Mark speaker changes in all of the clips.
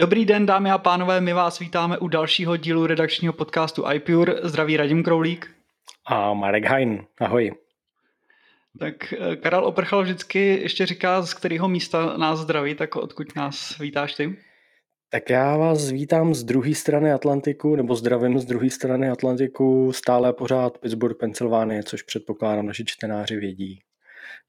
Speaker 1: Dobrý den, dámy a pánové, my vás vítáme u dalšího dílu redakčního podcastu iPure. Zdraví Radim Kroulík.
Speaker 2: A Marek Hein, ahoj.
Speaker 1: Tak eh, Karel Oprchal vždycky ještě říká, z kterého místa nás zdraví, tak odkud nás vítáš ty?
Speaker 2: Tak já vás vítám z druhé strany Atlantiku, nebo zdravím z druhé strany Atlantiku, stále pořád Pittsburgh, Pensylvánie, což předpokládám naši čtenáři vědí.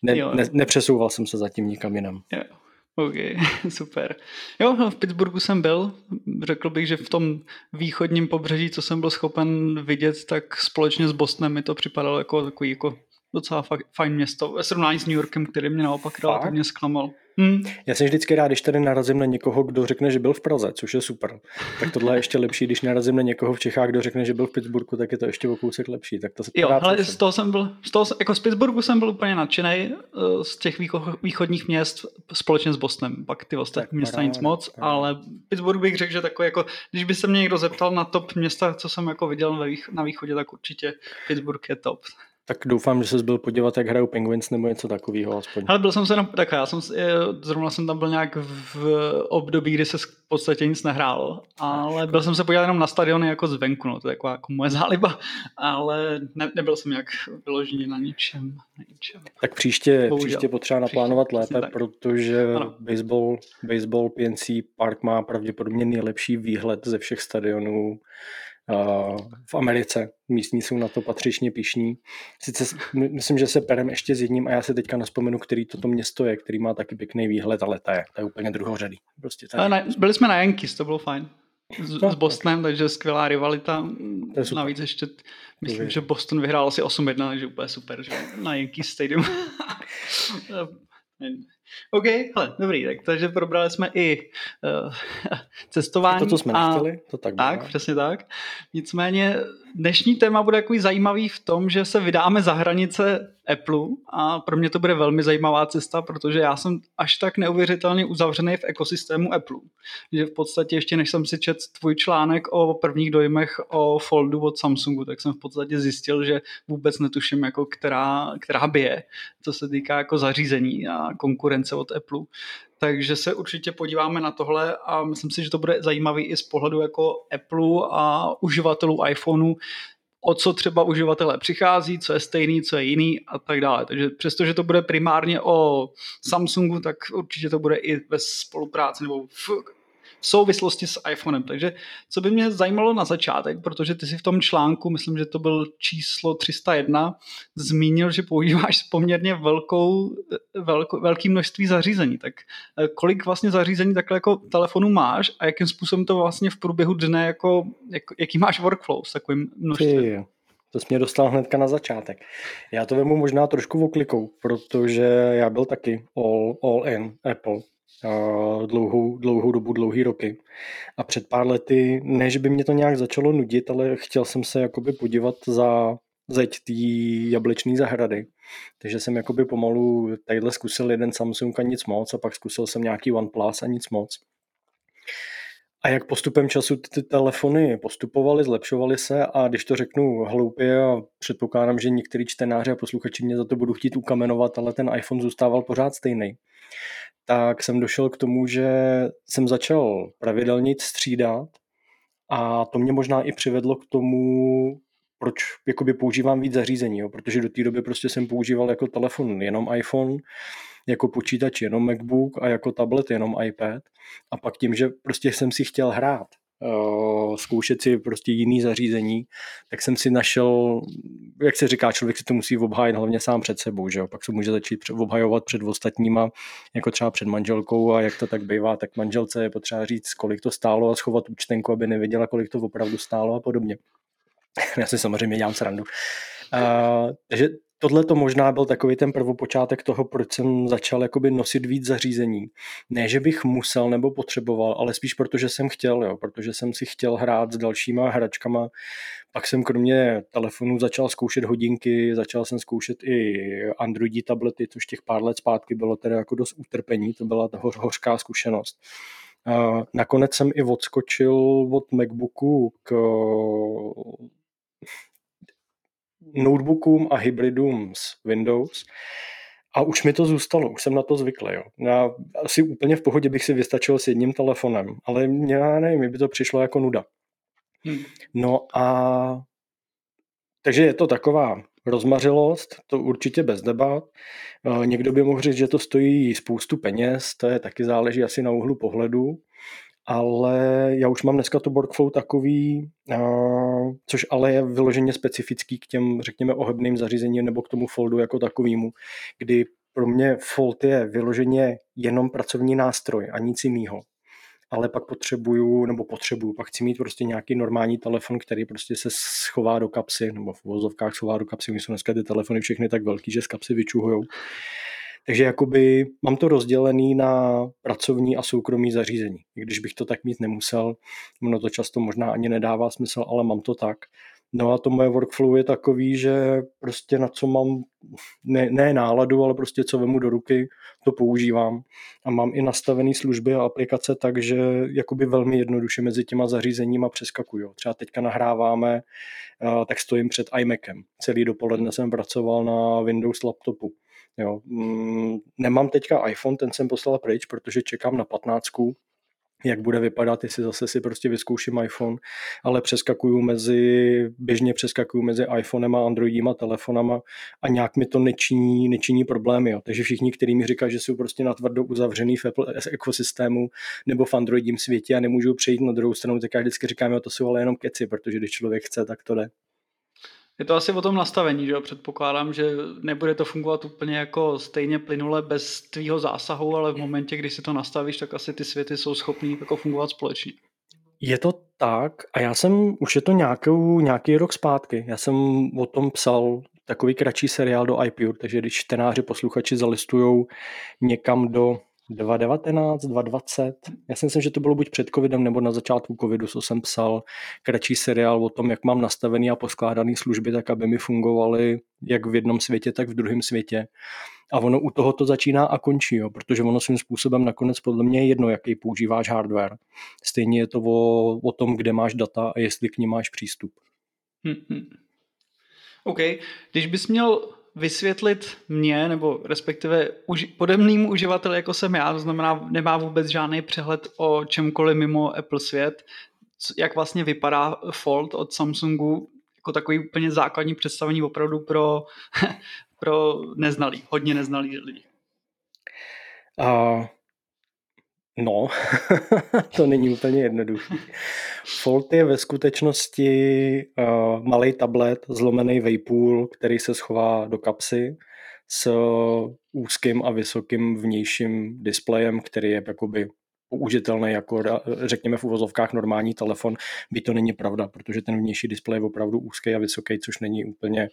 Speaker 2: Ne, ne, nepřesouval jsem se zatím nikam jinam.
Speaker 1: Jo. OK, super. Jo, no, v Pittsburghu jsem byl. Řekl bych, že v tom východním pobřeží, co jsem byl schopen vidět, tak společně s Bostonem mi to připadalo jako takový jako docela fajn město. Ve srovnání s New Yorkem, který mě naopak relativně zklamal.
Speaker 2: Hmm. Já jsem vždycky rád, když tady narazím na někoho, kdo řekne, že byl v Praze, což je super. Tak tohle je ještě lepší, když narazím na někoho v Čechách, kdo řekne, že byl v Pittsburghu, tak je to ještě o kousek lepší. Tak to se
Speaker 1: jo, ale z toho jsem byl, z toho, jako z Pittsburghu jsem byl úplně nadšený, eh, z těch východních měst společně s Bostonem. Pak ty ostatní města nic moc, tak. ale Pittsburgh bych řekl, že takový jako, když by se mě někdo zeptal na top města, co jsem jako viděl na východě, tak určitě Pittsburgh je top.
Speaker 2: Tak doufám, že jsi byl podívat, jak hrajou Penguins nebo něco takového aspoň.
Speaker 1: Ale byl jsem se, tak já jsem, zrovna jsem tam byl nějak v období, kdy se v podstatě nic nehrálo, ale byl jsem se podívat jenom na stadiony jako zvenku, no, to je taková jako moje záliba, ale ne, nebyl jsem jak vyložený na ničem. Na ničem.
Speaker 2: Tak příště, příště potřeba naplánovat příště, lépe, protože baseball, baseball PNC Park má pravděpodobně nejlepší výhled ze všech stadionů v Americe. Místní jsou na to patřičně pišní. Sice myslím, že se perem ještě s jedním a já se teďka naspomenu, který toto město je, který má taky pěkný výhled, ale to je, to je úplně druhořadý. Prostě
Speaker 1: tady. Na, byli jsme na Yankees, to bylo fajn. S, no, s Bostonem, tak. takže skvělá rivalita. Navíc ještě, myslím, že Boston vyhrál asi 8-1, takže úplně super, že na Yankees Stadium. OK, hele, dobrý, tak, takže probrali jsme i uh, cestování.
Speaker 2: To, co jsme a, nechtěli, to tak
Speaker 1: Tak, přesně tak. Nicméně dnešní téma bude takový zajímavý v tom, že se vydáme za hranice Apple a pro mě to bude velmi zajímavá cesta, protože já jsem až tak neuvěřitelně uzavřený v ekosystému Apple, že v podstatě ještě než jsem si četl tvůj článek o prvních dojmech o Foldu od Samsungu, tak jsem v podstatě zjistil, že vůbec netuším, jako která, která bije, co se týká jako zařízení a konkurence od Apple. Takže se určitě podíváme na tohle a myslím si, že to bude zajímavý i z pohledu jako Apple a uživatelů iPhoneu, o co třeba uživatelé přichází, co je stejný, co je jiný a tak dále. Takže přestože to bude primárně o Samsungu, tak určitě to bude i ve spolupráci nebo v v souvislosti s iPhonem. Takže co by mě zajímalo na začátek, protože ty si v tom článku, myslím, že to byl číslo 301, zmínil, že používáš poměrně velkou, velko, velký množství zařízení. Tak eh, kolik vlastně zařízení takhle jako telefonu máš a jakým způsobem to vlastně v průběhu dne, jako, jak, jaký máš workflow s takovým množstvím?
Speaker 2: To jsi mě dostal hnedka na začátek. Já to vemu možná trošku oklikou, protože já byl taky all, all in Apple dlouhou, dlouhou dobu, dlouhý roky. A před pár lety, než by mě to nějak začalo nudit, ale chtěl jsem se jakoby podívat za zeď té jablečné zahrady. Takže jsem jakoby pomalu tadyhle zkusil jeden Samsung a nic moc a pak zkusil jsem nějaký OnePlus a nic moc. A jak postupem času ty telefony postupovaly, zlepšovaly se a když to řeknu hloupě a předpokládám, že některý čtenáři a posluchači mě za to budou chtít ukamenovat, ale ten iPhone zůstával pořád stejný, tak jsem došel k tomu, že jsem začal pravidelně střídat a to mě možná i přivedlo k tomu, proč jakoby používám víc zařízení, jo? protože do té doby prostě jsem používal jako telefon jenom iPhone, jako počítač jenom MacBook a jako tablet jenom iPad a pak tím, že prostě jsem si chtěl hrát, uh, zkoušet si prostě jiný zařízení, tak jsem si našel, jak se říká, člověk si to musí obhájit hlavně sám před sebou, že jo? pak se může začít obhajovat před ostatníma, jako třeba před manželkou a jak to tak bývá, tak manželce je potřeba říct, kolik to stálo a schovat účtenku, aby nevěděla, kolik to opravdu stálo a podobně. Já si samozřejmě dělám srandu. Uh, takže tohle to možná byl takový ten prvopočátek toho, proč jsem začal jakoby nosit víc zařízení. Ne, že bych musel nebo potřeboval, ale spíš protože jsem chtěl, jo, protože jsem si chtěl hrát s dalšíma hračkama. Pak jsem kromě telefonu začal zkoušet hodinky, začal jsem zkoušet i Androidí tablety, což těch pár let zpátky bylo teda jako dost utrpení, to byla ta hořká zkušenost. Nakonec jsem i odskočil od MacBooku k notebookům a hybridům s Windows a už mi to zůstalo, už jsem na to zvyklý. Jo. Já asi úplně v pohodě bych si vystačil s jedním telefonem, ale já nevím, mi by to přišlo jako nuda. Hmm. No a takže je to taková rozmařilost, to určitě bez debat. Někdo by mohl říct, že to stojí spoustu peněz, to je taky záleží asi na úhlu pohledu ale já už mám dneska to workflow takový, což ale je vyloženě specifický k těm, řekněme, ohebným zařízením nebo k tomu foldu jako takovému, kdy pro mě fold je vyloženě jenom pracovní nástroj a nic jiného. Ale pak potřebuju, nebo potřebuju, pak chci mít prostě nějaký normální telefon, který prostě se schová do kapsy, nebo v vozovkách schová do kapsy, jsou dneska ty telefony všechny tak velký, že z kapsy vyčuhujou. Takže jakoby mám to rozdělený na pracovní a soukromý zařízení. I když bych to tak mít nemusel, ono to často možná ani nedává smysl, ale mám to tak. No a to moje workflow je takový, že prostě na co mám ne, ne náladu, ale prostě co vemu do ruky, to používám. A mám i nastavené služby a aplikace tak, že jakoby velmi jednoduše mezi těma zařízeníma přeskakuju. Třeba teďka nahráváme, eh, tak stojím před iMacem. Celý dopoledne jsem pracoval na Windows laptopu. Jo. Mm, nemám teďka iPhone, ten jsem poslal pryč, protože čekám na 15, jak bude vypadat, jestli zase si prostě vyzkouším iPhone, ale přeskakuju mezi, běžně přeskakuju mezi iPhonem a Androidíma telefonama a nějak mi to nečiní, nečiní problémy. Jo. Takže všichni, kteří mi říkají, že jsou prostě natvrdo uzavřený v Apple ekosystému nebo v Androidím světě a nemůžou přejít na druhou stranu, tak já vždycky říkám, že to jsou ale jenom keci, protože když člověk chce, tak to jde.
Speaker 1: Je to asi o tom nastavení, že jo? Předpokládám, že nebude to fungovat úplně jako stejně plynule bez tvýho zásahu, ale v momentě, kdy si to nastavíš, tak asi ty světy jsou schopný jako fungovat společně.
Speaker 2: Je to tak a já jsem, už je to nějakou, nějaký rok zpátky, já jsem o tom psal takový kratší seriál do iPure, takže když čtenáři, posluchači zalistujou někam do 2019, 2020. Já si myslím, že to bylo buď před covidem nebo na začátku covidu, co jsem psal kratší seriál o tom, jak mám nastavený a poskládaný služby, tak aby mi fungovaly jak v jednom světě, tak v druhém světě. A ono u toho to začíná a končí, jo, protože ono svým způsobem nakonec podle mě je jedno, jaký používáš hardware. Stejně je to o, o tom, kde máš data a jestli k ní máš přístup.
Speaker 1: Hmm, hmm. OK. Když bys měl vysvětlit mě, nebo respektive uži- podemnýmu uživateli, jako jsem já, to znamená, nemá vůbec žádný přehled o čemkoliv mimo Apple svět, jak vlastně vypadá Fold od Samsungu, jako takový úplně základní představení opravdu pro, pro neznalý, hodně neznalý lidi.
Speaker 2: Uh, No, to není úplně jednoduché. Fold je ve skutečnosti uh, malý tablet, zlomený vejpůl, který se schová do kapsy s úzkým a vysokým vnějším displejem, který je jakoby použitelný jako, řekněme v uvozovkách, normální telefon, by to není pravda, protože ten vnější displej je opravdu úzký a vysoký, což není úplně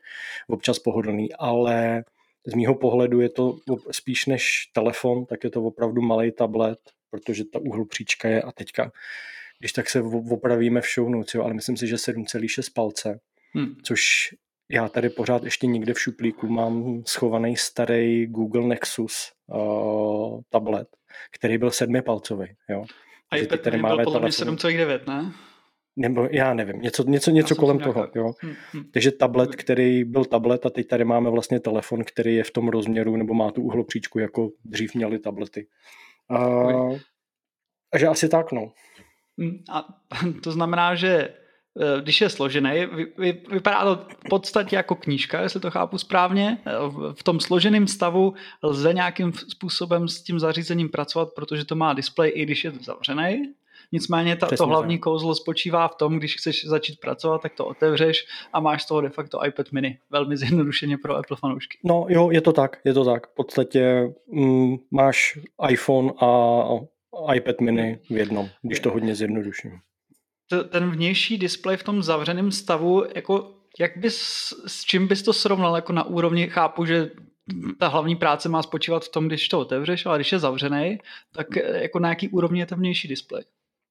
Speaker 2: občas pohodlný, ale z mýho pohledu je to spíš než telefon, tak je to opravdu malý tablet, protože ta uhlopříčka je a teďka, když tak se opravíme v show notes, jo, ale myslím si, že 7,6 palce, hmm. což já tady pořád ještě někde v šuplíku mám schovaný starý Google Nexus uh, tablet, který byl sedmipalcový. Jo.
Speaker 1: A iPad tady máme podle mě 7,9, ne?
Speaker 2: Nebo já nevím, něco, něco, něco kolem toho. Jo. Hmm, hmm. Takže tablet, který byl tablet a teď tady máme vlastně telefon, který je v tom rozměru nebo má tu uhlopříčku, jako dřív měli tablety. Uh, a že asi tak, no.
Speaker 1: Mm, a to znamená, že eh, když je složený, vypadá to v podstatě jako knížka, jestli to chápu správně. V tom složeném stavu lze nějakým způsobem s tím zařízením pracovat, protože to má displej, i když je zavřený. Nicméně ta, to hlavní kouzlo spočívá v tom, když chceš začít pracovat, tak to otevřeš a máš z toho de facto iPad mini. Velmi zjednodušeně pro Apple fanoušky.
Speaker 2: No jo, je to tak, je to tak. V podstatě mm, máš iPhone a iPad mini v jednom, když to hodně zjednoduším.
Speaker 1: Ten vnější displej v tom zavřeném stavu, jako Jak bys, s čím bys to srovnal jako na úrovni, chápu, že ta hlavní práce má spočívat v tom, když to otevřeš, ale když je zavřený, tak eh, jako na jaký úrovni je ten vnější displej?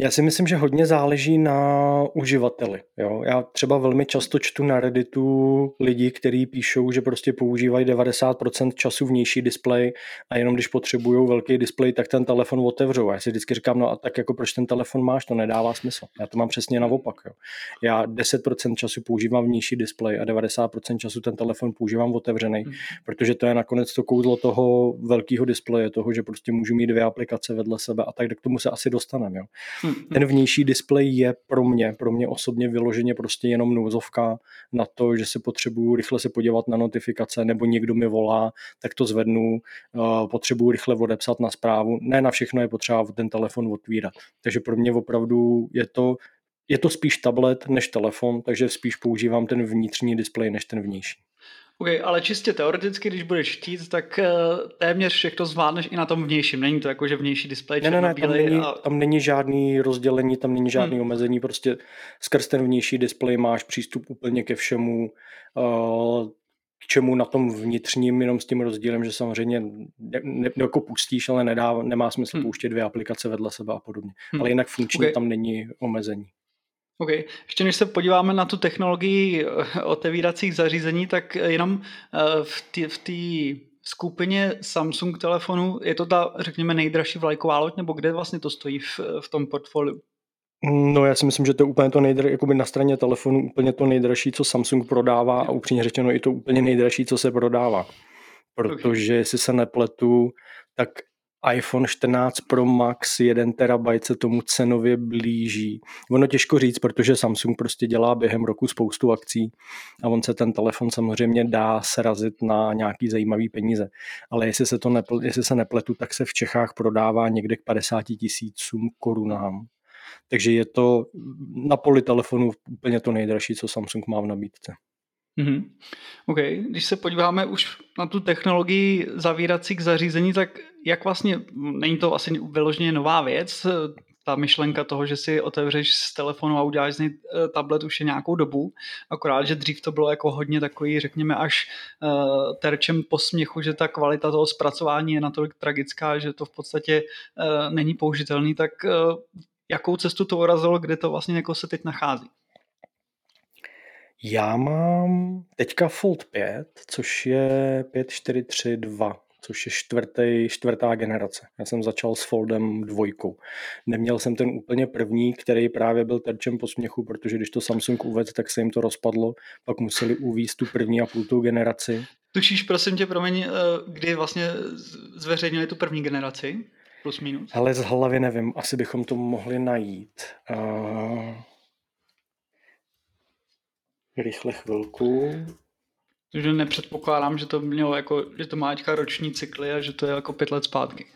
Speaker 2: Já si myslím, že hodně záleží na uživateli. Jo? Já třeba velmi často čtu na Redditu lidi, kteří píšou, že prostě používají 90% času vnější displej a jenom když potřebují velký displej, tak ten telefon otevřou. A já si vždycky říkám, no a tak jako proč ten telefon máš, to nedává smysl. Já to mám přesně naopak. Jo? Já 10% času používám vnější displej a 90% času ten telefon používám otevřený, hmm. protože to je nakonec to kouzlo toho velkého displeje, toho, že prostě můžu mít dvě aplikace vedle sebe a tak k tomu se asi dostaneme. Mm-hmm. Ten vnější displej je pro mě, pro mě osobně vyloženě prostě jenom nouzovka na to, že se potřebuju rychle se podívat na notifikace nebo někdo mi volá, tak to zvednu, uh, potřebuju rychle odepsat na zprávu. Ne na všechno je potřeba ten telefon otvírat. Takže pro mě opravdu je to je to spíš tablet než telefon, takže spíš používám ten vnitřní displej než ten vnější.
Speaker 1: OK, ale čistě teoreticky, když budeš chtít, tak uh, téměř všechno zvládneš i na tom vnějším. Není to jako, že vnější displej
Speaker 2: ne, ne, ne, tam není, a... tam není žádný rozdělení, tam není žádný hmm. omezení, prostě skrz ten vnější displej máš přístup úplně ke všemu, uh, k čemu na tom vnitřním, jenom s tím rozdílem, že samozřejmě ne, ne, jako pustíš, ale nedá, nemá smysl hmm. pouštět dvě aplikace vedle sebe a podobně. Hmm. Ale jinak funkčně okay. tam není omezení.
Speaker 1: OK. Ještě než se podíváme na tu technologii eh, otevíracích zařízení, tak jenom eh, v té skupině Samsung telefonů je to ta, řekněme, nejdražší vlajková loď, nebo kde vlastně to stojí v, v tom portfoliu?
Speaker 2: No já si myslím, že to je úplně to nejdražší, jakoby na straně telefonu úplně to nejdražší, co Samsung prodává a upřímně řečeno i to úplně nejdražší, co se prodává. Protože okay. jestli se nepletu, tak iPhone 14 Pro Max 1 TB se tomu cenově blíží. Ono těžko říct, protože Samsung prostě dělá během roku spoustu akcí a on se ten telefon samozřejmě dá srazit na nějaký zajímavý peníze. Ale jestli se, to nepl, jestli se nepletu, tak se v Čechách prodává někde k 50 tisícům korunám. Takže je to na poli telefonu úplně to nejdražší, co Samsung má v nabídce.
Speaker 1: Mm-hmm. OK, když se podíváme už na tu technologii zavíracích zařízení, tak jak vlastně, není to asi vyloženě nová věc, ta myšlenka toho, že si otevřeš z telefonu a uděláš z něj eh, tablet už je nějakou dobu, akorát, že dřív to bylo jako hodně takový, řekněme, až uh, terčem posměchu, že ta kvalita toho zpracování je natolik tragická, že to v podstatě uh, není použitelný, tak uh, jakou cestu to urazilo, kde to vlastně jako se teď nachází?
Speaker 2: Já mám teďka Fold 5, což je 5432, což je čtvrtý, čtvrtá generace. Já jsem začal s Foldem dvojkou. Neměl jsem ten úplně první, který právě byl terčem posměchu, protože když to Samsung uvedl, tak se jim to rozpadlo. Pak museli uvízt tu první a půl generaci.
Speaker 1: Tušíš, prosím tě, promiň, eh, kdy vlastně zveřejnili tu první generaci? Plus minus?
Speaker 2: Ale z hlavy nevím, asi bychom to mohli najít. Uh... Rychle chvilku.
Speaker 1: Takže nepředpokládám, že to mělo jako, že to má teďka roční cykly a že to je jako pět let zpátky.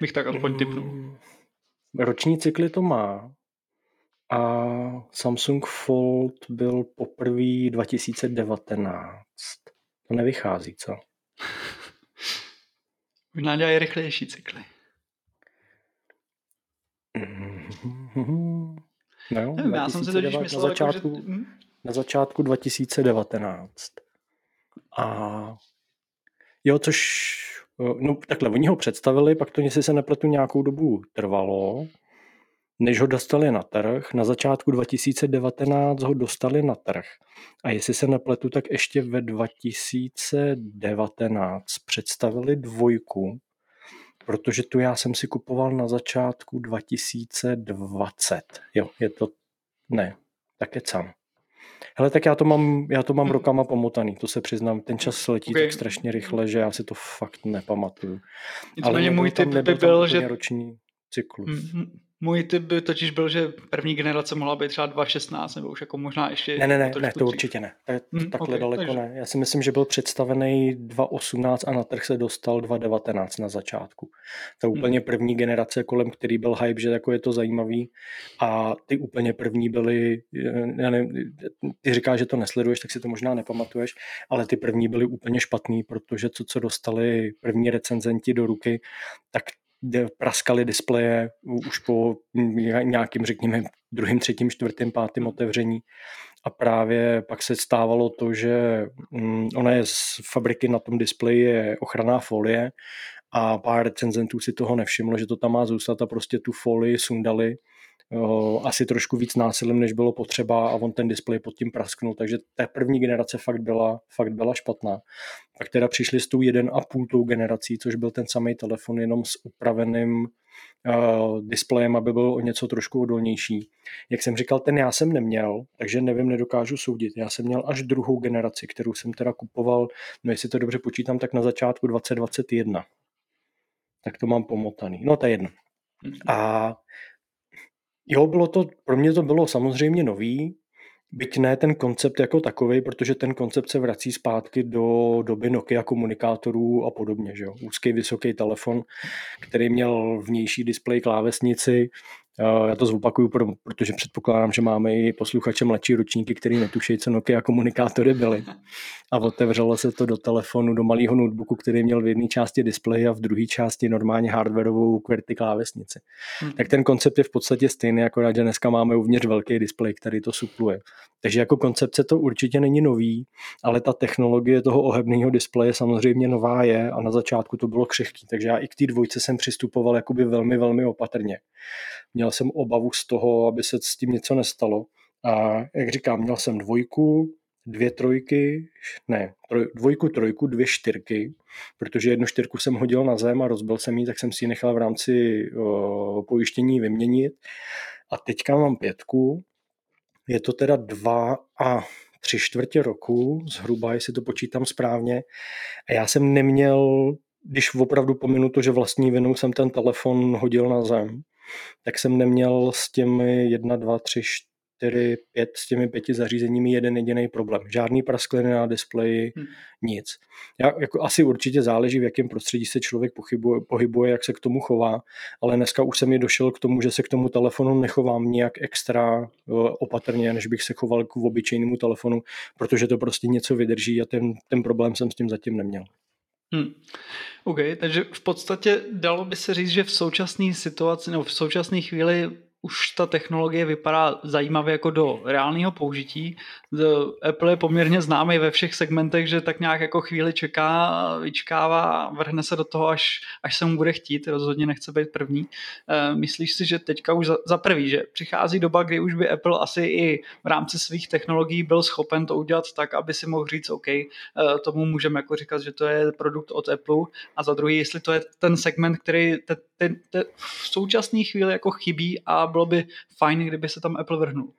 Speaker 1: Bych tak aspoň mm, typnul.
Speaker 2: Roční cykly to má. A Samsung Fold byl poprvé 2019. To nevychází, co?
Speaker 1: Možná dělají rychlejší cykly.
Speaker 2: No, Nevím, já jsem si to myslel, na začátku, jako, že... Na začátku 2019. A jo, což, no takhle, oni ho představili, pak to, jestli se nepletu, nějakou dobu trvalo, než ho dostali na trh. Na začátku 2019 ho dostali na trh. A jestli se nepletu, tak ještě ve 2019 představili dvojku, protože tu já jsem si kupoval na začátku 2020. Jo, je to, ne, tak je sám. Hele, tak já to mám, já to mám hmm. rokama pomotaný, to se přiznám. Ten čas letí okay. tak strašně rychle, že já si to fakt nepamatuju.
Speaker 1: Ale můj typ by byl, že...
Speaker 2: roční cyklus. Mm-hmm.
Speaker 1: Můj typ by totiž byl, že první generace mohla být třeba 2.16, nebo už jako možná ještě...
Speaker 2: Ne, ne, ne, ne to určitě ne. To je hmm, takhle okay, daleko takže... ne. Já si myslím, že byl představený 2.18 a na trh se dostal 2.19 na začátku. To hmm. úplně první generace, kolem který byl hype, že jako je to zajímavý. A ty úplně první byly, já nevím, ty říkáš, že to nesleduješ, tak si to možná nepamatuješ, ale ty první byly úplně špatný, protože co, co dostali první recenzenti do ruky, tak praskaly displeje už po nějakým, řekněme, druhým, třetím, čtvrtým, pátým otevření. A právě pak se stávalo to, že ona je z fabriky na tom displeji je ochranná folie a pár recenzentů si toho nevšimlo, že to tam má zůstat a prostě tu folii sundali asi trošku víc násilím, než bylo potřeba a on ten displej pod tím prasknul, takže ta první generace fakt byla, fakt byla špatná. Pak teda přišli s tou jeden a půl tou generací, což byl ten samý telefon jenom s upraveným uh, displejem, aby byl o něco trošku odolnější. Jak jsem říkal, ten já jsem neměl, takže nevím, nedokážu soudit. Já jsem měl až druhou generaci, kterou jsem teda kupoval, no jestli to dobře počítám, tak na začátku 2021. Tak to mám pomotaný. No to je jedno. Mhm. A Jo, bylo to, pro mě to bylo samozřejmě nový, byť ne ten koncept jako takový, protože ten koncept se vrací zpátky do doby Nokia komunikátorů a podobně. Že jo? Úzký, vysoký telefon, který měl vnější displej klávesnici, já to zopakuju, protože předpokládám, že máme i posluchače mladší ročníky, který netuší, co Nokia komunikátory byly. A otevřelo se to do telefonu, do malého notebooku, který měl v jedné části displej a v druhé části normálně hardwareovou QWERTY klávesnici. Hmm. Tak ten koncept je v podstatě stejný, akorát, že dneska máme uvnitř velký displej, který to supluje. Takže jako koncepce to určitě není nový, ale ta technologie toho ohebného displeje samozřejmě nová je a na začátku to bylo křehký. Takže já i k té dvojce jsem přistupoval jakoby velmi, velmi opatrně. Měl jsem obavu z toho, aby se s tím něco nestalo. A jak říkám, měl jsem dvojku, dvě trojky, ne, troj, dvojku, trojku, dvě čtyřky, protože jednu čtyřku jsem hodil na zem a rozbil jsem ji, tak jsem si ji nechal v rámci o, pojištění vyměnit. A teďka mám pětku, je to teda dva a tři čtvrtě roku, zhruba, jestli to počítám správně. A já jsem neměl, když opravdu pominu to, že vlastní vinou jsem ten telefon hodil na zem, tak jsem neměl s těmi 1, 2, 3, 4, 5, s těmi pěti zařízeními jeden jediný problém. Žádný praskliny na displeji, hmm. nic. Já, jako asi určitě záleží, v jakém prostředí se člověk pohybuje, pohybuje, jak se k tomu chová, ale dneska už jsem mi došel k tomu, že se k tomu telefonu nechovám nijak extra eh, opatrně, než bych se choval k obyčejnému telefonu, protože to prostě něco vydrží a ten, ten problém jsem s tím zatím neměl.
Speaker 1: Hmm. OK, takže v podstatě dalo by se říct, že v současné situaci nebo v současné chvíli už ta technologie vypadá zajímavě jako do reálného použití. Apple je poměrně známý ve všech segmentech, že tak nějak jako chvíli čeká, vyčkává, vrhne se do toho, až, až se mu bude chtít, rozhodně nechce být první. Eh, myslíš si, že teďka už za, za prvý, že přichází doba, kdy už by Apple asi i v rámci svých technologií byl schopen to udělat tak, aby si mohl říct, OK, eh, tomu můžeme jako říkat, že to je produkt od Apple a za druhý, jestli to je ten segment, který te, te, te v současné chvíli jako chybí a bylo by fajn, kdyby se tam Apple vrhnul.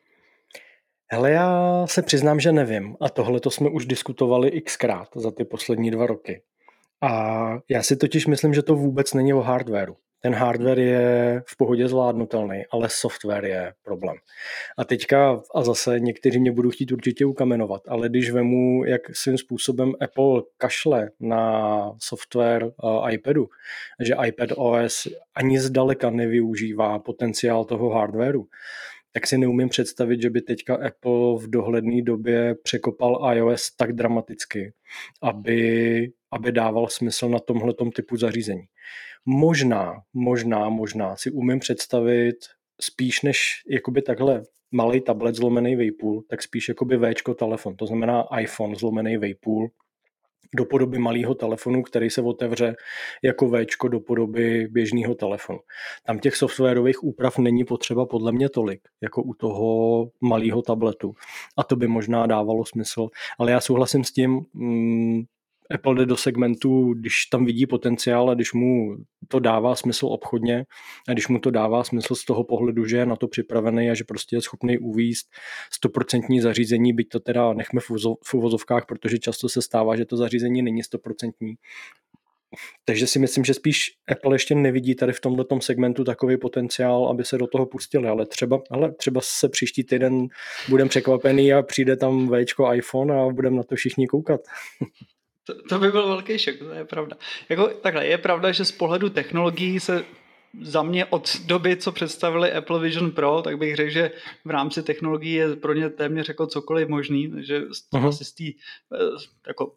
Speaker 2: Hele, já se přiznám, že nevím. A tohle to jsme už diskutovali xkrát za ty poslední dva roky. A já si totiž myslím, že to vůbec není o hardwareu. Ten hardware je v pohodě zvládnutelný, ale software je problém. A teďka, a zase někteří mě budou chtít určitě ukamenovat, ale když vemu, jak svým způsobem Apple kašle na software uh, iPadu, že iPad OS ani zdaleka nevyužívá potenciál toho hardwareu, tak si neumím představit, že by teďka Apple v dohledné době překopal iOS tak dramaticky, aby, aby dával smysl na tomhle typu zařízení. Možná, možná, možná si umím představit spíš než jakoby takhle malý tablet zlomený Vejpůl, tak spíš jakoby Včko telefon, to znamená iPhone zlomený Vejpůl, do podoby malého telefonu, který se otevře jako V do podoby běžného telefonu. Tam těch softwarových úprav není potřeba podle mě tolik, jako u toho malého tabletu. A to by možná dávalo smysl. Ale já souhlasím s tím, mm, Apple jde do segmentu, když tam vidí potenciál a když mu to dává smysl obchodně a když mu to dává smysl z toho pohledu, že je na to připravený a že prostě je schopný uvízt stoprocentní zařízení, byť to teda nechme v uvozovkách, protože často se stává, že to zařízení není stoprocentní. Takže si myslím, že spíš Apple ještě nevidí tady v tomto segmentu takový potenciál, aby se do toho pustili, ale třeba, ale třeba se příští týden budeme překvapený a přijde tam Včko iPhone a budeme na to všichni koukat.
Speaker 1: To, to by byl velký šok, to je pravda. Jako, takhle, je pravda, že z pohledu technologií se za mě od doby, co představili Apple Vision Pro, tak bych řekl, že v rámci technologií je pro ně téměř jako cokoliv možný, že uh-huh. asi z té eh, jako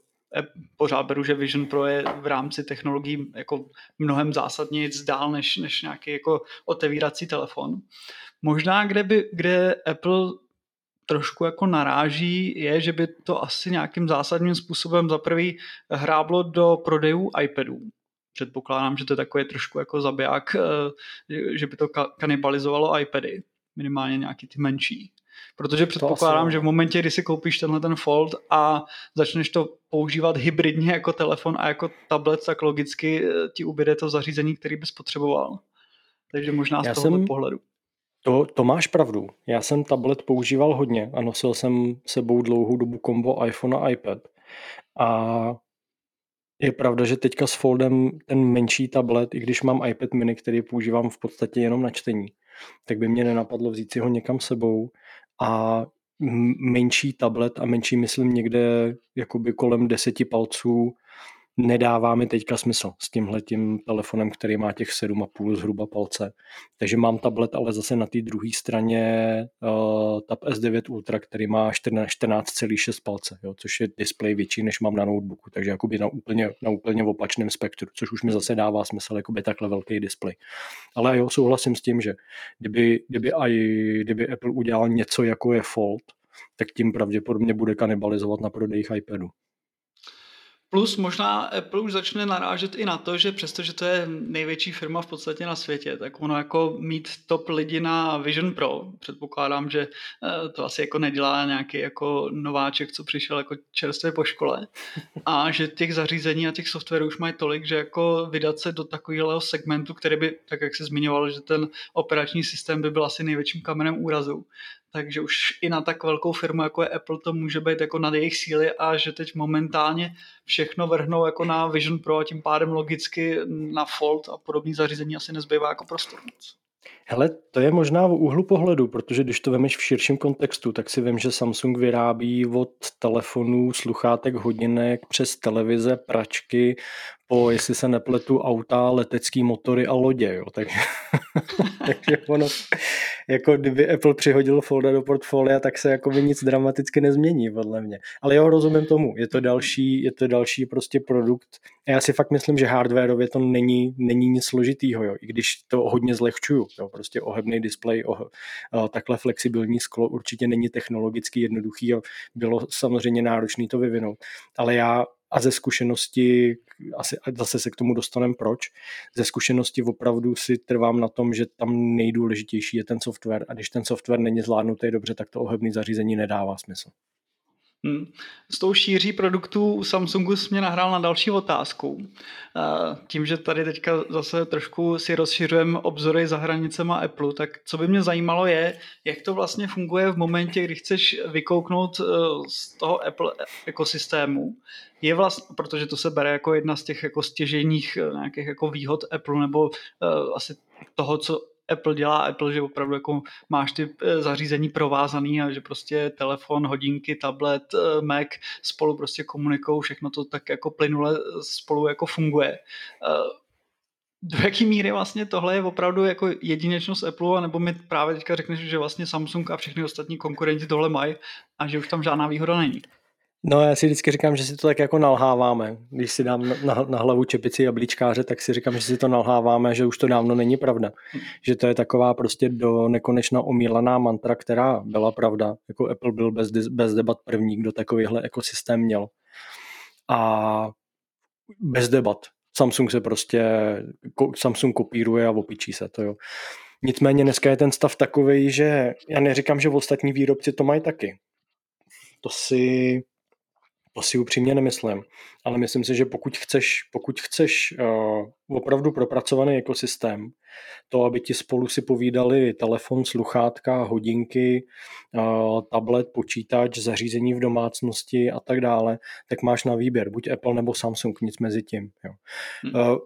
Speaker 1: pořád beru, že Vision Pro je v rámci technologií jako mnohem zásadně dál než, než nějaký jako otevírací telefon. Možná, kde, by, kde Apple trošku jako naráží, je, že by to asi nějakým zásadním způsobem za prvý hráblo do prodejů iPadů. Předpokládám, že to je takový trošku jako zabiják, eh, že by to kanibalizovalo iPady, minimálně nějaký ty menší. Protože předpokládám, že v momentě, kdy si koupíš tenhle ten Fold a začneš to používat hybridně jako telefon a jako tablet, tak logicky eh, ti ubyde to zařízení, který bys potřeboval. Takže možná z Já tohohle jsem... pohledu.
Speaker 2: To, to máš pravdu. Já jsem tablet používal hodně a nosil jsem sebou dlouhou dobu kombo iPhone a iPad. A je pravda, že teďka s Foldem ten menší tablet, i když mám iPad mini, který používám v podstatě jenom na čtení, tak by mě nenapadlo vzít si ho někam sebou a menší tablet a menší myslím někde jakoby kolem deseti palců nedává mi teďka smysl s tímhle tím telefonem, který má těch 7,5 zhruba palce. Takže mám tablet, ale zase na té druhé straně uh, Tab S9 Ultra, který má 14,6 palce, jo, což je displej větší, než mám na notebooku, takže jakoby na úplně, na úplně opačném spektru, což už mi zase dává smysl, jakoby takhle velký displej. Ale jo, souhlasím s tím, že kdyby, kdyby, aj, kdyby Apple udělal něco, jako je Fold, tak tím pravděpodobně bude kanibalizovat na prodejích iPadu.
Speaker 1: Plus možná Apple už začne narážet i na to, že přestože to je největší firma v podstatě na světě, tak ono jako mít top lidi na Vision Pro, předpokládám, že eh, to asi jako nedělá nějaký jako nováček, co přišel jako čerstvě po škole a že těch zařízení a těch softwarů už mají tolik, že jako vydat se do takového segmentu, který by, tak jak se zmiňoval, že ten operační systém by byl asi největším kamenem úrazu, takže už i na tak velkou firmu, jako je Apple, to může být jako nad jejich síly a že teď momentálně všechno vrhnou jako na Vision Pro a tím pádem logicky na Fold a podobný zařízení asi nezbývá jako prostor moc.
Speaker 2: Hele, to je možná v úhlu pohledu, protože když to vemeš v širším kontextu, tak si vím, že Samsung vyrábí od telefonů, sluchátek, hodinek přes televize, pračky, po, jestli se nepletu, auta, letecký motory a lodě, jo. Takže, takže ono, jako kdyby Apple přihodil folda do portfolia, tak se jako by nic dramaticky nezmění, podle mě. Ale jo, rozumím tomu, je to další, je to další prostě produkt. A já si fakt myslím, že hardwareově to není, není nic složitýho, jo. I když to hodně zlehčuju, jo. Prostě ohebný displej, oh, takhle flexibilní sklo určitě není technologicky jednoduchý a bylo samozřejmě náročné to vyvinout. Ale já a ze zkušenosti, asi zase se k tomu dostaneme proč, ze zkušenosti opravdu si trvám na tom, že tam nejdůležitější je ten software a když ten software není zvládnutý dobře, tak to ohebné zařízení nedává smysl.
Speaker 1: Hmm. S tou šíří produktů Samsungu jsi mě nahrál na další otázku. Tím, že tady teďka zase trošku si rozšiřujeme obzory za hranicema Apple, tak co by mě zajímalo je, jak to vlastně funguje v momentě, kdy chceš vykouknout e, z toho Apple ekosystému. Je vlastně, protože to se bere jako jedna z těch jako stěžejních e, nějakých jako výhod Apple nebo asi toho, co Apple dělá Apple, že opravdu jako máš ty eh, zařízení provázaný a že prostě telefon, hodinky, tablet, eh, Mac spolu prostě komunikují, všechno to tak jako plynule spolu jako funguje. Eh, do jaký míry vlastně tohle je opravdu jako jedinečnost Apple, nebo mi právě teďka řekneš, že vlastně Samsung a všechny ostatní konkurenti tohle mají a že už tam žádná výhoda není?
Speaker 2: No já si vždycky říkám, že si to tak jako nalháváme. Když si dám na, na hlavu čepici jablíčkáře, tak si říkám, že si to nalháváme, že už to dávno není pravda. Že to je taková prostě do nekonečna omílaná mantra, která byla pravda. Jako Apple byl bez, bez debat první, kdo takovýhle ekosystém měl. A bez debat. Samsung se prostě, Samsung kopíruje a opičí se to, jo. Nicméně dneska je ten stav takový, že já neříkám, že ostatní výrobci to mají taky. To si to si upřímně nemyslím, ale myslím si, že pokud chceš, pokud chceš uh, opravdu propracovaný ekosystém, to, aby ti spolu si povídali telefon, sluchátka, hodinky, uh, tablet, počítač, zařízení v domácnosti a tak dále, tak máš na výběr, buď Apple nebo Samsung, nic mezi tím. Jo. Uh,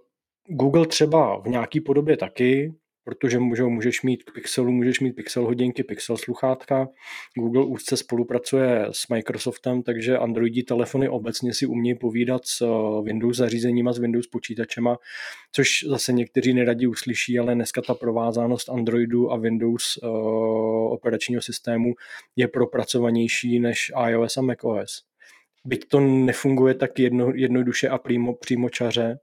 Speaker 2: Google třeba v nějaký podobě taky, protože můžou, můžeš mít k Pixelu, můžeš mít Pixel hodinky, Pixel sluchátka. Google úzce spolupracuje s Microsoftem, takže Androidí telefony obecně si umějí povídat s eh, Windows zařízeníma, s Windows počítačema, což zase někteří neradí uslyší, ale dneska ta provázanost Androidu a Windows uh, operačního systému je propracovanější než iOS a macOS. byť to nefunguje tak jedno, jednoduše a přímo, přímo čaře,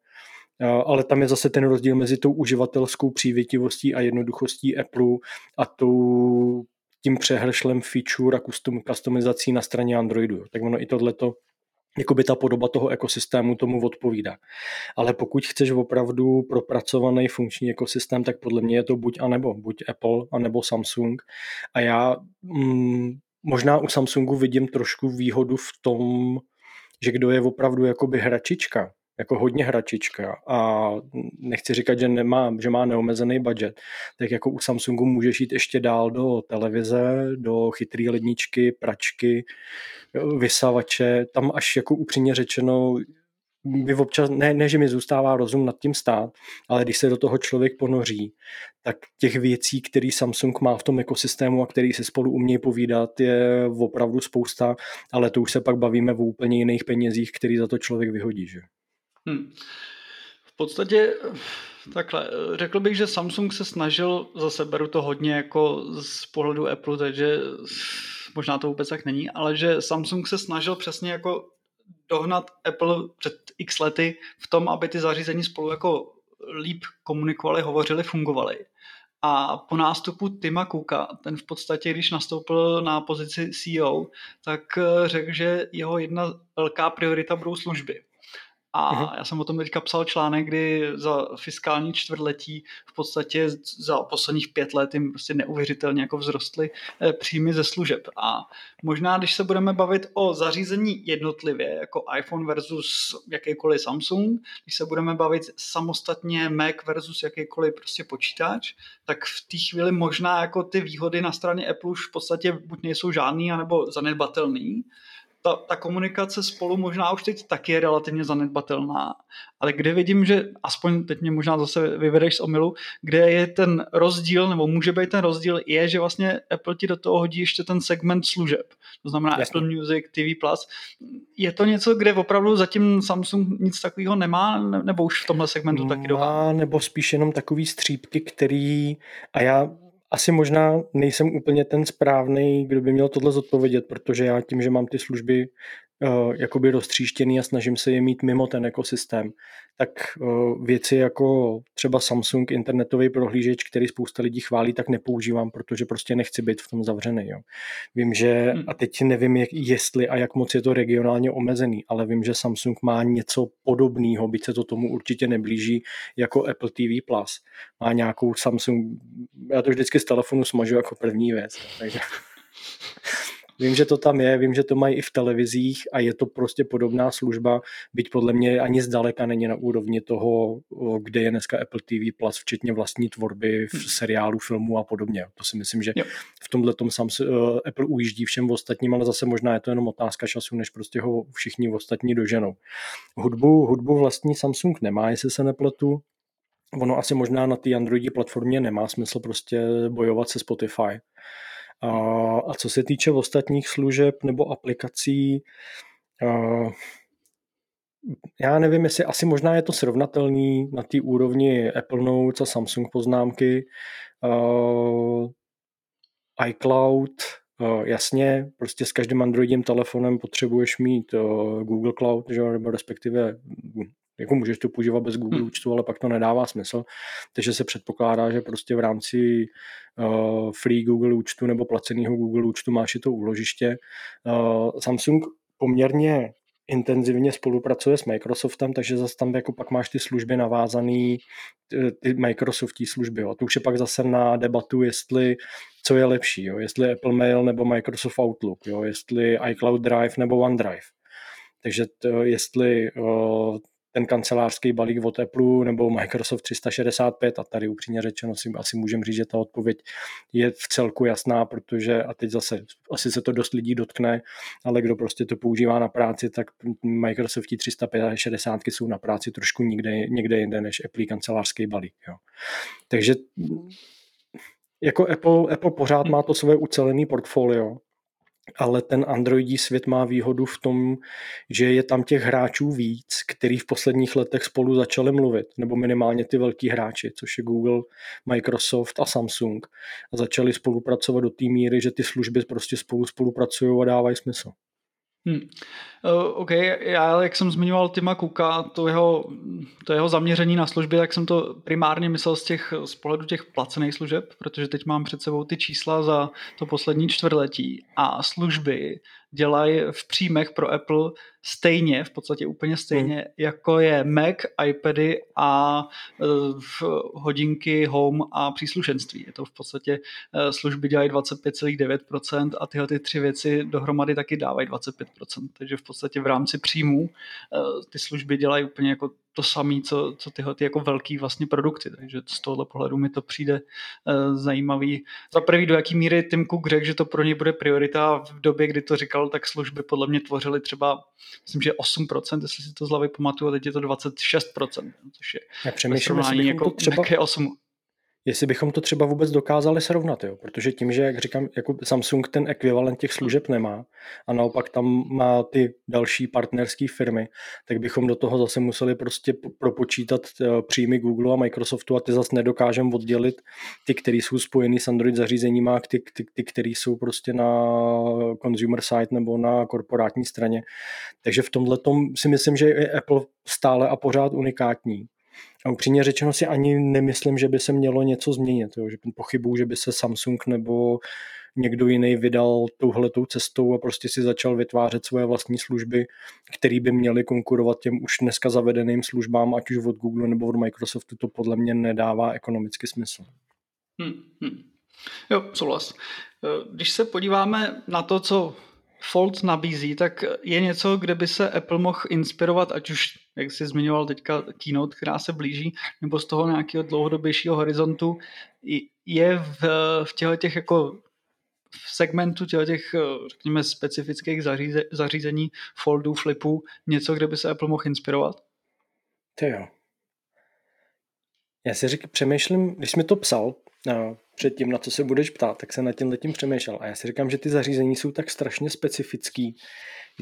Speaker 2: ale tam je zase ten rozdíl mezi tou uživatelskou přívětivostí a jednoduchostí Apple a tou tím přehršlem feature a custom, customizací na straně Androidu. Tak ono i tohleto jakoby ta podoba toho ekosystému tomu odpovídá. Ale pokud chceš opravdu propracovaný funkční ekosystém, tak podle mě je to buď a nebo, buď Apple a nebo Samsung. A já mm, možná u Samsungu vidím trošku výhodu v tom, že kdo je opravdu jakoby hračička, jako hodně hračička a nechci říkat, že, nemá, že má neomezený budget, tak jako u Samsungu můžeš jít ještě dál do televize, do chytré ledničky, pračky, vysavače, tam až jako upřímně řečeno by občas, ne, ne, že mi zůstává rozum nad tím stát, ale když se do toho člověk ponoří, tak těch věcí, které Samsung má v tom ekosystému a který si spolu umějí povídat, je opravdu spousta, ale to už se pak bavíme o úplně jiných penězích, který za to člověk vyhodí. Že? Hmm.
Speaker 1: V podstatě takhle, řekl bych, že Samsung se snažil, zase beru to hodně jako z pohledu Apple, takže možná to vůbec tak není, ale že Samsung se snažil přesně jako dohnat Apple před x lety v tom, aby ty zařízení spolu jako líp komunikovali, hovořili, fungovali. A po nástupu Tima Cooka, ten v podstatě, když nastoupil na pozici CEO, tak řekl, že jeho jedna velká priorita budou služby. A uh-huh. já jsem o tom teďka psal článek, kdy za fiskální čtvrtletí v podstatě za posledních pět let jim prostě neuvěřitelně jako vzrostly eh, příjmy ze služeb. A možná, když se budeme bavit o zařízení jednotlivě, jako iPhone versus jakýkoliv Samsung, když se budeme bavit samostatně Mac versus jakýkoliv prostě počítač, tak v té chvíli možná jako ty výhody na straně Apple už v podstatě buď nejsou žádný, anebo zanedbatelný ta, ta komunikace spolu možná už teď taky je relativně zanedbatelná, ale kde vidím, že aspoň teď mě možná zase vyvedeš z omilu, kde je ten rozdíl, nebo může být ten rozdíl, je, že vlastně Apple ti do toho hodí ještě ten segment služeb. To znamená Jasně. Apple Music, TV+. Je to něco, kde opravdu zatím Samsung nic takového nemá, nebo už v tomhle segmentu taky dohá?
Speaker 2: nebo spíš jenom takový střípky, který, a já asi možná nejsem úplně ten správný, kdo by měl tohle zodpovědět, protože já tím, že mám ty služby uh, jakoby roztříštěný a snažím se je mít mimo ten ekosystém, tak uh, věci jako třeba Samsung internetový prohlížeč, který spousta lidí chválí, tak nepoužívám, protože prostě nechci být v tom zavřený. Jo. Vím, že, hmm. a teď nevím, jak, jestli a jak moc je to regionálně omezený, ale vím, že Samsung má něco podobného, byť se to tomu určitě neblíží, jako Apple TV+. Plus. Má nějakou Samsung, já to vždycky z telefonu smažu jako první věc. Takže Vím, že to tam je, vím, že to mají i v televizích a je to prostě podobná služba, byť podle mě ani zdaleka není na úrovni toho, kde je dneska Apple TV+, Plus, včetně vlastní tvorby v hmm. seriálu, filmu a podobně. To si myslím, že jo. v tomhle tom sám Apple ujíždí všem ostatním, ale zase možná je to jenom otázka času, než prostě ho všichni ostatní doženou. Hudbu, hudbu vlastní Samsung nemá, jestli se nepletu, ono asi možná na té Androidi platformě nemá smysl prostě bojovat se Spotify. A, a co se týče ostatních služeb nebo aplikací, a, já nevím, jestli asi možná je to srovnatelný na té úrovni Apple Notes a Samsung poznámky. Uh, iCloud, uh, jasně, prostě s každým Androidem telefonem potřebuješ mít uh, Google Cloud, že, nebo respektive jako můžeš to používat bez Google hmm. účtu, ale pak to nedává smysl. Takže se předpokládá, že prostě v rámci uh, free Google účtu nebo placeného Google účtu máš i to úložiště. Uh, Samsung poměrně intenzivně spolupracuje s Microsoftem, takže zase tam jako pak máš ty služby navázané, ty Microsoftí služby. Jo. To už je pak zase na debatu, jestli co je lepší, jo. jestli Apple Mail nebo Microsoft Outlook, jo. jestli iCloud Drive nebo OneDrive. Takže to, jestli uh, ten kancelářský balík od Apple nebo Microsoft 365 a tady upřímně řečeno si asi můžeme říct, že ta odpověď je v celku jasná, protože a teď zase asi se to dost lidí dotkne, ale kdo prostě to používá na práci, tak Microsoft 365 jsou na práci trošku někde, někde jinde než Apple kancelářský balík. Jo. Takže jako Apple, Apple pořád má to své ucelené portfolio, ale ten Androidí svět má výhodu v tom, že je tam těch hráčů víc, který v posledních letech spolu začali mluvit, nebo minimálně ty velký hráči, což je Google, Microsoft a Samsung. A začali spolupracovat do té míry, že ty služby prostě spolu spolupracují a dávají smysl. Hmm.
Speaker 1: Uh, OK, já jak jsem zmiňoval Tima Kuka, to jeho, to jeho zaměření na služby, tak jsem to primárně myslel z, těch, z pohledu těch placených služeb, protože teď mám před sebou ty čísla za to poslední čtvrtletí a služby dělají v příjmech pro Apple stejně, v podstatě úplně stejně, hmm. jako je Mac, iPady a uh, hodinky, home a příslušenství. Je to v podstatě uh, služby dělají 25,9% a tyhle ty tři věci dohromady taky dávají 25%. Takže v podstatě v rámci příjmů uh, ty služby dělají úplně jako to samé, co, co tyhle ty jako velký vlastně produkty. Takže z tohohle pohledu mi to přijde uh, zajímavý. Za prvý, do jaký míry Tim Cook řekl, že to pro ně bude priorita v době, kdy to říkal, tak služby podle mě tvořily třeba, myslím, že 8%, jestli si to z hlavy pamatuju, a teď je to 26%, což je
Speaker 2: Já přemýšlím, jestli jako to třeba... 8, jestli bychom to třeba vůbec dokázali srovnat, jo? protože tím, že, jak říkám, jako Samsung ten ekvivalent těch služeb nemá a naopak tam má ty další partnerské firmy, tak bychom do toho zase museli prostě propočítat eh, příjmy Google a Microsoftu a ty zase nedokážeme oddělit ty, které jsou spojený s Android zařízením a ty, ty, ty které jsou prostě na consumer side nebo na korporátní straně. Takže v tomhle si myslím, že je Apple stále a pořád unikátní a upřímně řečeno si ani nemyslím, že by se mělo něco změnit. Jo? Že pochybuju, že by se Samsung nebo někdo jiný vydal touhletou cestou a prostě si začal vytvářet svoje vlastní služby, které by měly konkurovat těm už dneska zavedeným službám, ať už od Google nebo od Microsoftu, to podle mě nedává ekonomický smysl.
Speaker 1: Hmm, hmm. Jo, souhlas. Když se podíváme na to, co Fold nabízí, tak je něco, kde by se Apple mohl inspirovat, ať už, jak jsi zmiňoval teďka, keynote, která se blíží, nebo z toho nějakého dlouhodobějšího horizontu, je v, v těchto těch jako v segmentu těchto těch, řekněme, specifických zaříze, zařízení foldů, flipů, něco, kde by se Apple mohl inspirovat?
Speaker 2: To jo. Já si řík, přemýšlím, když jsi mi to psal, před tím, na co se budeš ptát, tak se nad tím letím přemýšlel. A já si říkám, že ty zařízení jsou tak strašně specifický,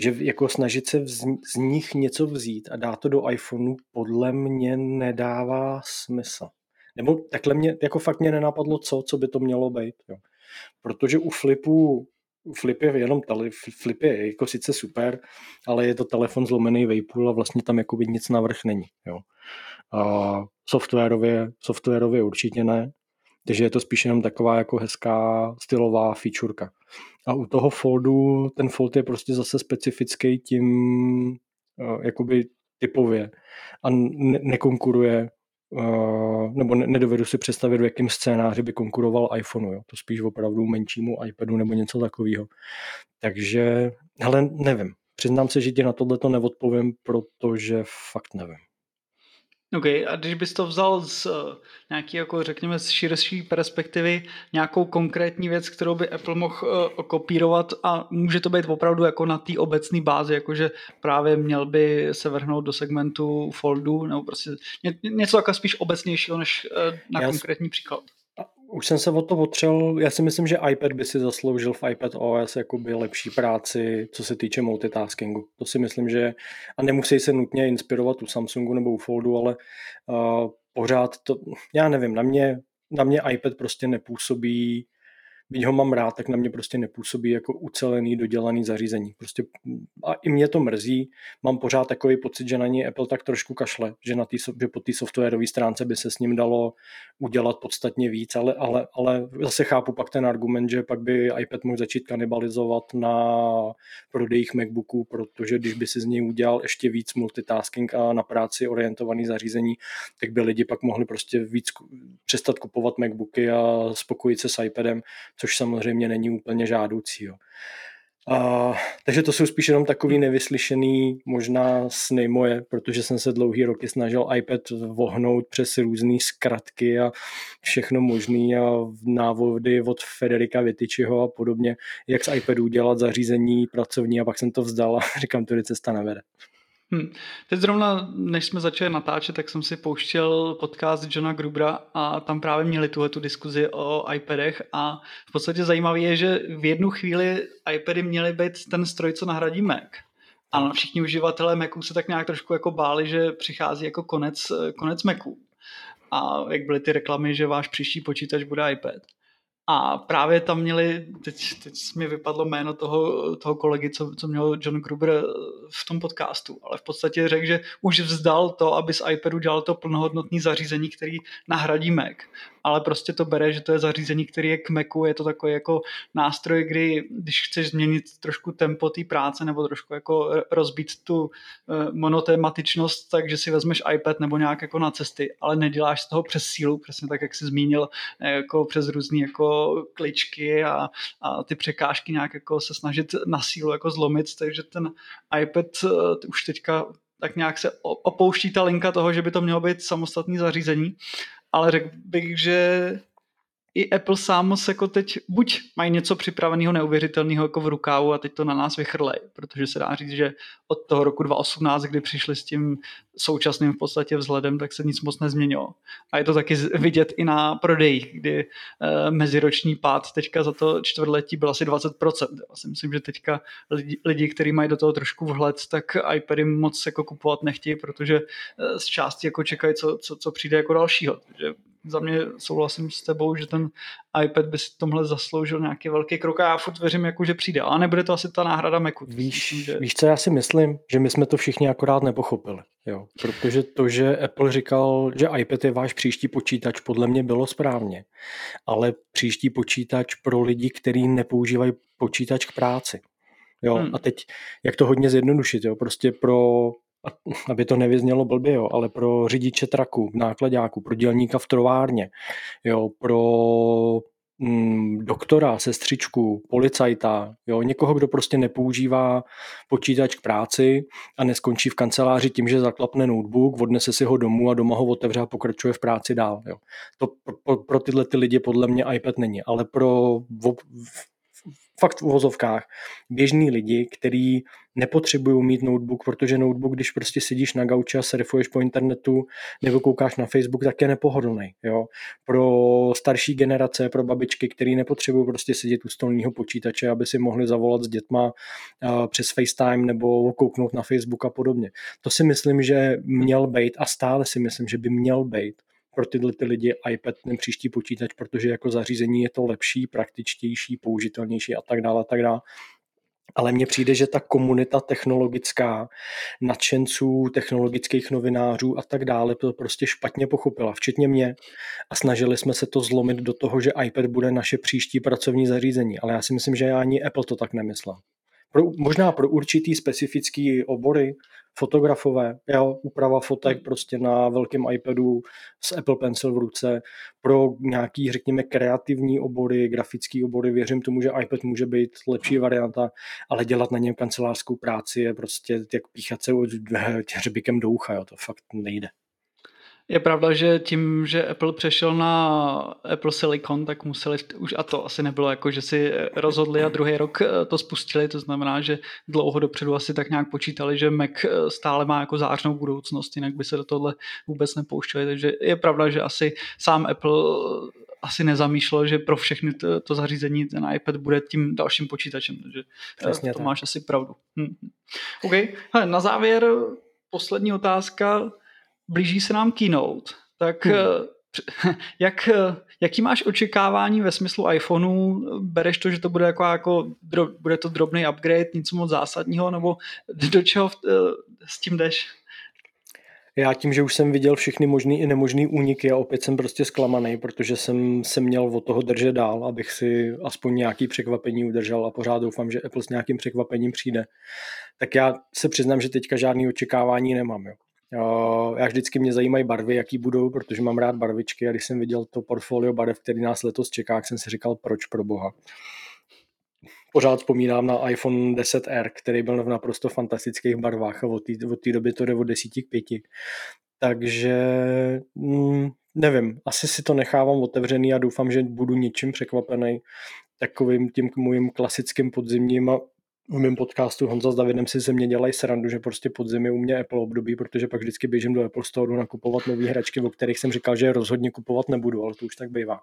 Speaker 2: že jako snažit se z, z nich něco vzít a dát to do iPhoneu podle mě nedává smysl. Nebo takhle mě, jako fakt mě nenapadlo, co, co by to mělo být. Jo. Protože u flipu Flip je jenom tele, Flip je jako sice super, ale je to telefon zlomený vejpůl a vlastně tam jako nic navrh není. Jo. A softwarově, softwarově určitě ne. Takže je to spíš jenom taková jako hezká stylová featureka. A u toho foldu, ten fold je prostě zase specifický tím uh, jakoby typově a ne- nekonkuruje uh, nebo ne- nedovedu si představit, v jakém scénáři by konkuroval iPhoneu. Jo. To spíš opravdu menšímu iPadu nebo něco takového. Takže, ale nevím. Přiznám se, že ti na tohle to neodpovím, protože fakt nevím.
Speaker 1: OK, a když bys to vzal z uh, nějaký, jako řekněme, z širší perspektivy, nějakou konkrétní věc, kterou by Apple mohl uh, kopírovat a může to být opravdu jako na té obecné bázi, jakože právě měl by se vrhnout do segmentu foldu, nebo prostě ně, něco jako spíš obecnějšího, než uh, na Já konkrétní příklad.
Speaker 2: Už jsem se o to otřel, já si myslím, že iPad by si zasloužil v iPad OS jakoby lepší práci, co se týče multitaskingu. To si myslím, že a nemusí se nutně inspirovat u Samsungu nebo u Foldu, ale uh, pořád to, já nevím, na mě, na mě iPad prostě nepůsobí byť ho mám rád, tak na mě prostě nepůsobí jako ucelený, dodělaný zařízení. Prostě a i mě to mrzí, mám pořád takový pocit, že na ně Apple tak trošku kašle, že, na tý, že po té softwarové stránce by se s ním dalo udělat podstatně víc, ale, ale, ale zase chápu pak ten argument, že pak by iPad mohl začít kanibalizovat na prodejích MacBooků, protože když by si z něj udělal ještě víc multitasking a na práci orientovaný zařízení, tak by lidi pak mohli prostě víc přestat kupovat MacBooky a spokojit se s iPadem, což samozřejmě není úplně žádoucí. Jo. A, takže to jsou spíš jenom takový nevyslyšený možná sny moje, protože jsem se dlouhý roky snažil iPad vohnout přes různé zkratky a všechno možný a návody od Federika Vitičiho a podobně, jak z iPadu udělat zařízení pracovní a pak jsem to vzdal a říkám, tudy cesta nevede.
Speaker 1: Hmm. Teď zrovna, než jsme začali natáčet, tak jsem si pouštěl podcast Johna Grubra a tam právě měli tuhle tu diskuzi o iPadech a v podstatě zajímavé je, že v jednu chvíli iPady měly být ten stroj, co nahradí Mac. A všichni uživatelé Macu se tak nějak trošku jako báli, že přichází jako konec, konec Macu. A jak byly ty reklamy, že váš příští počítač bude iPad. A právě tam měli, teď, teď mi vypadlo jméno toho, toho kolegy, co, co měl John Gruber eh, v tom podcastu, ale v podstatě řekl, že už vzdal to, aby z iPadu dělal to plnohodnotné zařízení, který nahradí Mac. Ale prostě to bere, že to je zařízení, který je k Macu, je to takový jako nástroj, kdy když chceš změnit trošku tempo té práce nebo trošku jako rozbít tu eh, monotematičnost, takže si vezmeš iPad nebo nějak jako na cesty, ale neděláš z toho přes sílu, přesně tak, jak jsi zmínil, eh, jako přes různé jako kličky a, a ty překážky nějak jako se snažit na sílu jako zlomit, takže ten iPad eh, už teďka tak nějak se opouští ta linka toho, že by to mělo být samostatný zařízení, ale řekl bych, že i Apple sám jako teď buď mají něco připraveného neuvěřitelného jako v rukávu a teď to na nás vychrlej, protože se dá říct, že od toho roku 2018, kdy přišli s tím současným v podstatě vzhledem, tak se nic moc nezměnilo. A je to taky vidět i na prodejích, kdy e, meziroční pád teďka za to čtvrtletí byl asi 20%. Já si myslím, že teďka lidi, lidi kteří mají do toho trošku vhled, tak iPady moc jako kupovat nechtějí, protože e, z části jako čekají, co, co, co přijde jako dalšího. Takže za mě souhlasím s tebou, že ten iPad by si tomhle zasloužil nějaký velký krok a já furt věřím, jako, že přijde. Ale nebude to asi ta náhrada Macu.
Speaker 2: Víš, myslím, že... víš, co já si myslím? Že my jsme to všichni akorát nepochopili. Jo. Protože to, že Apple říkal, že iPad je váš příští počítač, podle mě bylo správně. Ale příští počítač pro lidi, kteří nepoužívají počítač k práci. Jo, hmm. a teď, jak to hodně zjednodušit, jo, prostě pro aby to nevyznělo blbě, jo, ale pro řidiče traku, nákladáku, pro dělníka v trovárně, jo, pro mm, doktora, sestřičku, policajta, jo, někoho, kdo prostě nepoužívá počítač k práci a neskončí v kanceláři tím, že zaklapne notebook, odnese si ho domů a doma ho otevře a pokračuje v práci dál. Jo. To pro, pro tyhle ty lidi podle mě iPad není, ale pro fakt v uvozovkách běžní lidi, kteří nepotřebují mít notebook, protože notebook, když prostě sedíš na gauči a surfuješ po internetu nebo koukáš na Facebook, tak je nepohodlný. Jo? Pro starší generace, pro babičky, který nepotřebují prostě sedět u stolního počítače, aby si mohli zavolat s dětma přes FaceTime nebo kouknout na Facebook a podobně. To si myslím, že měl být a stále si myslím, že by měl být pro tyhle ty lidi iPad ten příští počítač, protože jako zařízení je to lepší, praktičtější, použitelnější a tak dále a tak dále. Ale mně přijde, že ta komunita technologická, nadšenců, technologických novinářů a tak dále to prostě špatně pochopila, včetně mě. A snažili jsme se to zlomit do toho, že iPad bude naše příští pracovní zařízení. Ale já si myslím, že ani Apple to tak nemyslel. Pro, možná pro určitý specifický obory, fotografové, jo, úprava fotek hmm. prostě na velkém iPadu s Apple Pencil v ruce, pro nějaký, řekněme, kreativní obory, grafický obory, věřím tomu, že iPad může být lepší varianta, ale dělat na něm kancelářskou práci je prostě jak píchat se hřebíkem do ucha, jo, to fakt nejde.
Speaker 1: Je pravda, že tím, že Apple přešel na Apple Silicon, tak museli už, a to asi nebylo jako, že si rozhodli a druhý rok eh, to spustili, to znamená, že dlouho dopředu asi tak nějak počítali, že Mac eh, stále má jako zářnou budoucnost, jinak by se do tohle vůbec nepouštěli, takže je pravda, že asi sám Apple eh, asi nezamýšlel, že pro všechny to, to zařízení ten iPad bude tím dalším počítačem, takže Přesně to tak. máš asi pravdu. Hm. OK, Hele, na závěr poslední otázka blíží se nám keynote, tak hmm. Eh, jak, eh, jaký máš očekávání ve smyslu iPhoneu? Bereš to, že to bude jako, jako bude to drobný upgrade, nic moc zásadního, nebo do čeho eh, s tím jdeš?
Speaker 2: Já tím, že už jsem viděl všechny možný i nemožný úniky a opět jsem prostě zklamaný, protože jsem se měl od toho držet dál, abych si aspoň nějaký překvapení udržel a pořád doufám, že Apple s nějakým překvapením přijde. Tak já se přiznám, že teďka žádný očekávání nemám. Jo. Já vždycky mě zajímají barvy, jaký budou, protože mám rád barvičky a když jsem viděl to portfolio barev, který nás letos čeká, tak jsem si říkal, proč pro boha. Pořád vzpomínám na iPhone 10R, který byl v naprosto fantastických barvách a od té doby to jde od 10 k 5. Takže mm, nevím, asi si to nechávám otevřený a doufám, že budu něčím překvapený takovým tím mojím klasickým podzimním a v mém podcastu Honza s Davidem si ze mě dělají srandu, že prostě podzimy u mě Apple období, protože pak vždycky běžím do Apple Store nakupovat nové hračky, o kterých jsem říkal, že je rozhodně kupovat nebudu, ale to už tak bývá.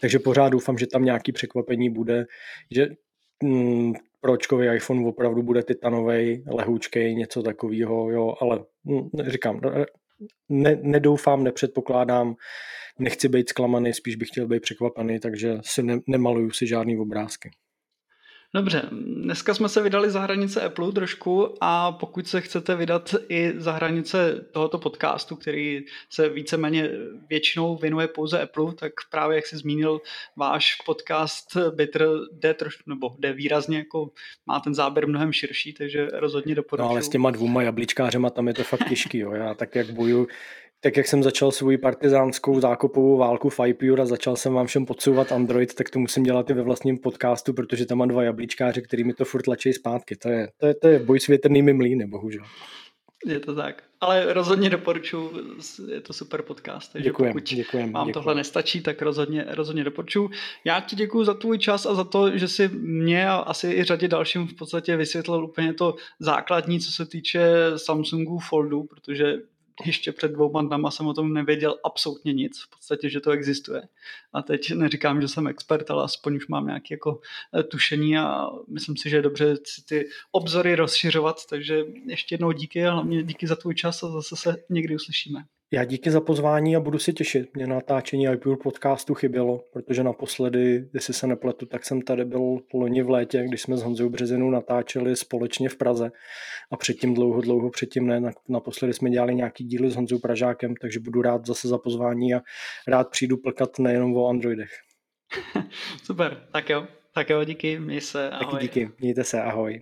Speaker 2: Takže pořád doufám, že tam nějaký překvapení bude, že mm, pročkový iPhone opravdu bude titanový, lehoučkej, něco takového, jo, ale mm, říkám, ne, nedoufám, nepředpokládám, nechci být zklamaný, spíš bych chtěl být překvapený, takže si ne, nemaluju si žádný obrázky.
Speaker 1: Dobře, dneska jsme se vydali za hranice Apple trošku a pokud se chcete vydat i za hranice tohoto podcastu, který se víceméně většinou věnuje pouze Apple, tak právě jak jsi zmínil, váš podcast Bitter jde trošku, nebo jde výrazně, jako má ten záběr mnohem širší, takže rozhodně doporučuji. No
Speaker 2: ale s těma dvouma jabličkářema tam je to fakt těžký, jo. Já tak jak boju tak jak jsem začal svou partizánskou zákopovou válku v iPure a začal jsem vám všem podsouvat Android, tak to musím dělat i ve vlastním podcastu, protože tam mám dva jablíčkáři, který mi to furt tlačí zpátky. To je, to je, to je boj s větrnými mlýny, bohužel.
Speaker 1: Je to tak. Ale rozhodně doporučuji, je to super podcast. Takže
Speaker 2: děkujem,
Speaker 1: pokud
Speaker 2: děkujem,
Speaker 1: vám
Speaker 2: děkujem.
Speaker 1: tohle nestačí, tak rozhodně, rozhodně doporučuji. Já ti děkuji za tvůj čas a za to, že si mě a asi i řadě dalším v podstatě vysvětlil úplně to základní, co se týče Samsungu Foldu, protože ještě před dvouma dnama jsem o tom nevěděl absolutně nic, v podstatě, že to existuje. A teď neříkám, že jsem expert, ale aspoň už mám nějaké jako eh, tušení a myslím si, že je dobře si ty obzory rozšiřovat, takže ještě jednou díky a hlavně díky za tvůj čas a zase se někdy uslyšíme.
Speaker 2: Já díky za pozvání a budu si těšit. Mě natáčení iPure podcastu chybělo, protože naposledy, jestli se nepletu, tak jsem tady byl loni v létě, když jsme s Honzou Březinou natáčeli společně v Praze a předtím dlouho, dlouho předtím ne. Naposledy jsme dělali nějaký díly s Honzou Pražákem, takže budu rád zase za pozvání a rád přijdu plkat nejenom o Androidech.
Speaker 1: Super, tak jo, tak jo, díky, měj se, ahoj.
Speaker 2: Taky díky, mějte se, ahoj.